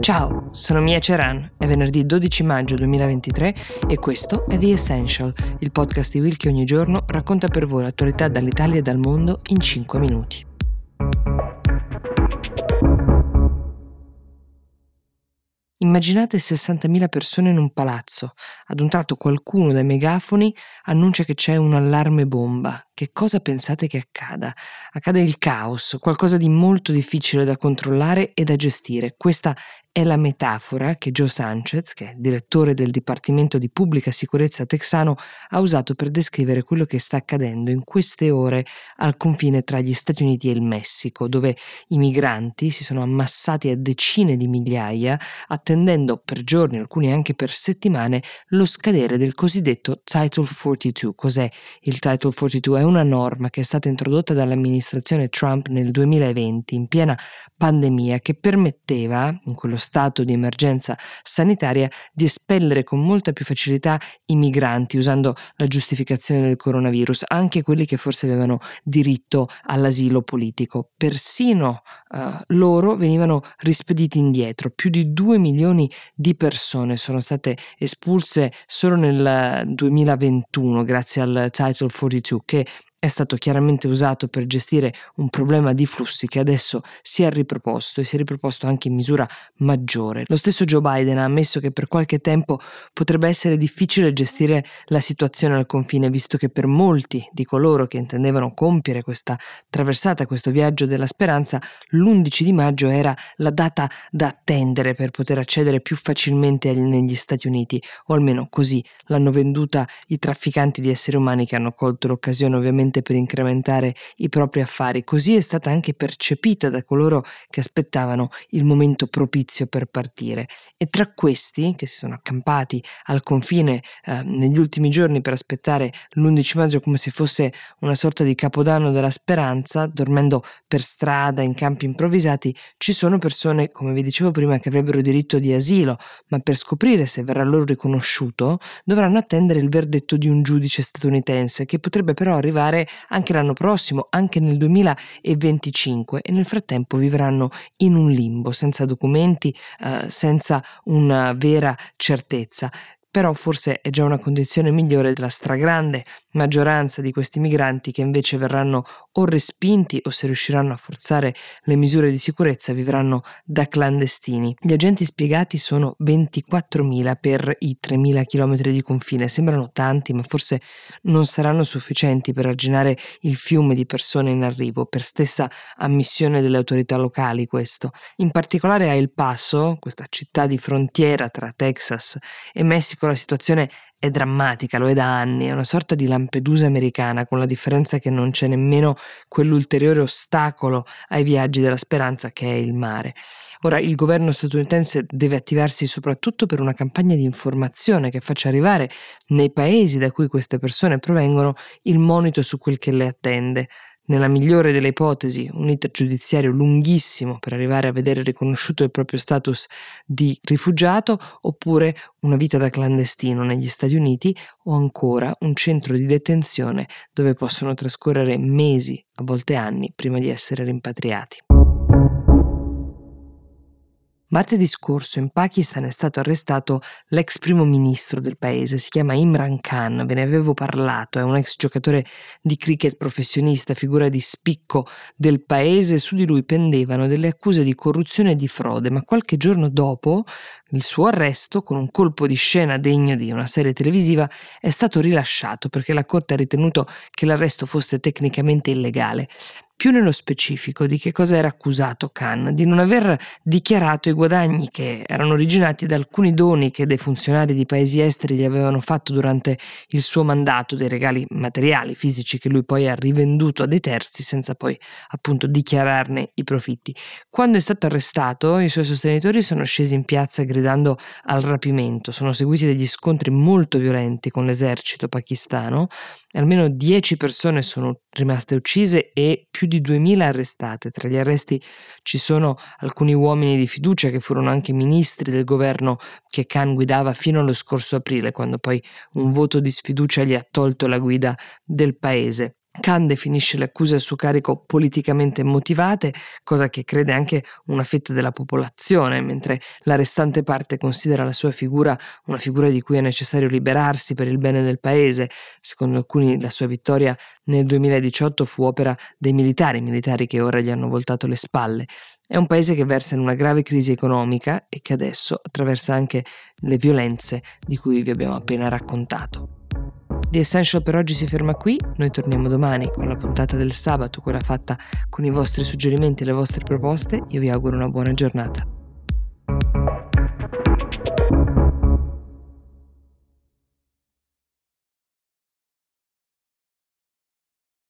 Ciao, sono Mia Ceran, è venerdì 12 maggio 2023 e questo è The Essential, il podcast di Will che ogni giorno racconta per voi l'attualità dall'Italia e dal mondo in 5 minuti. Immaginate 60.000 persone in un palazzo. Ad un tratto qualcuno dai megafoni annuncia che c'è un allarme bomba. Che cosa pensate che accada? Accade il caos, qualcosa di molto difficile da controllare e da gestire. Questa è la metafora che Joe Sanchez, che è direttore del Dipartimento di Pubblica Sicurezza texano, ha usato per descrivere quello che sta accadendo in queste ore al confine tra gli Stati Uniti e il Messico, dove i migranti si sono ammassati a decine di migliaia, attendendo per giorni, alcuni anche per settimane, lo scadere del cosiddetto Title 42. Cos'è il Title 42? È una norma che è stata introdotta dall'amministrazione Trump nel 2020, in piena pandemia, che permetteva, in quello stato di emergenza sanitaria di espellere con molta più facilità i migranti usando la giustificazione del coronavirus, anche quelli che forse avevano diritto all'asilo politico. Persino uh, loro venivano rispediti indietro. Più di 2 milioni di persone sono state espulse solo nel 2021 grazie al Title 42 che è stato chiaramente usato per gestire un problema di flussi che adesso si è riproposto e si è riproposto anche in misura maggiore. Lo stesso Joe Biden ha ammesso che per qualche tempo potrebbe essere difficile gestire la situazione al confine, visto che per molti di coloro che intendevano compiere questa traversata, questo viaggio della speranza, l'11 di maggio era la data da attendere per poter accedere più facilmente negli Stati Uniti, o almeno così l'hanno venduta i trafficanti di esseri umani che hanno colto l'occasione ovviamente semplicemente per incrementare i propri affari, così è stata anche percepita da coloro che aspettavano il momento propizio per partire. E tra questi, che si sono accampati al confine eh, negli ultimi giorni per aspettare l'11 maggio come se fosse una sorta di capodanno della speranza, dormendo per strada in campi improvvisati, ci sono persone, come vi dicevo prima, che avrebbero diritto di asilo, ma per scoprire se verrà loro riconosciuto dovranno attendere il verdetto di un giudice statunitense che potrebbe però arrivare fare anche l'anno prossimo, anche nel 2025 e nel frattempo vivranno in un limbo, senza documenti, eh, senza una vera certezza però forse è già una condizione migliore della stragrande maggioranza di questi migranti che invece verranno o respinti o se riusciranno a forzare le misure di sicurezza vivranno da clandestini. Gli agenti spiegati sono 24.000 per i 3.000 km di confine, sembrano tanti ma forse non saranno sufficienti per arginare il fiume di persone in arrivo, per stessa ammissione delle autorità locali questo. In particolare a El Paso, questa città di frontiera tra Texas e Messico, la situazione è drammatica, lo è da anni, è una sorta di Lampedusa americana, con la differenza che non c'è nemmeno quell'ulteriore ostacolo ai viaggi della speranza che è il mare. Ora il governo statunitense deve attivarsi soprattutto per una campagna di informazione che faccia arrivare nei paesi da cui queste persone provengono il monito su quel che le attende nella migliore delle ipotesi, un iter giudiziario lunghissimo per arrivare a vedere riconosciuto il proprio status di rifugiato, oppure una vita da clandestino negli Stati Uniti, o ancora un centro di detenzione dove possono trascorrere mesi, a volte anni, prima di essere rimpatriati. Martedì scorso in Pakistan è stato arrestato l'ex primo ministro del paese, si chiama Imran Khan, ve ne avevo parlato, è un ex giocatore di cricket professionista, figura di spicco del paese, su di lui pendevano delle accuse di corruzione e di frode, ma qualche giorno dopo il suo arresto, con un colpo di scena degno di una serie televisiva, è stato rilasciato perché la Corte ha ritenuto che l'arresto fosse tecnicamente illegale. Più nello specifico di che cosa era accusato Khan, di non aver dichiarato i guadagni che erano originati da alcuni doni che dei funzionari di paesi esteri gli avevano fatto durante il suo mandato, dei regali materiali, fisici che lui poi ha rivenduto a dei terzi senza poi appunto dichiararne i profitti. Quando è stato arrestato, i suoi sostenitori sono scesi in piazza gridando al rapimento, sono seguiti degli scontri molto violenti con l'esercito pakistano Almeno 10 persone sono rimaste uccise e più di 2000 arrestate. Tra gli arresti ci sono alcuni uomini di fiducia che furono anche ministri del governo che Khan guidava fino allo scorso aprile, quando poi un voto di sfiducia gli ha tolto la guida del paese. Khan definisce le accuse a suo carico politicamente motivate, cosa che crede anche una fetta della popolazione, mentre la restante parte considera la sua figura una figura di cui è necessario liberarsi per il bene del paese. Secondo alcuni la sua vittoria nel 2018 fu opera dei militari, militari che ora gli hanno voltato le spalle. È un paese che versa in una grave crisi economica e che adesso attraversa anche le violenze di cui vi abbiamo appena raccontato. The Essential per oggi si ferma qui, noi torniamo domani con la puntata del sabato, quella fatta con i vostri suggerimenti e le vostre proposte. Io vi auguro una buona giornata.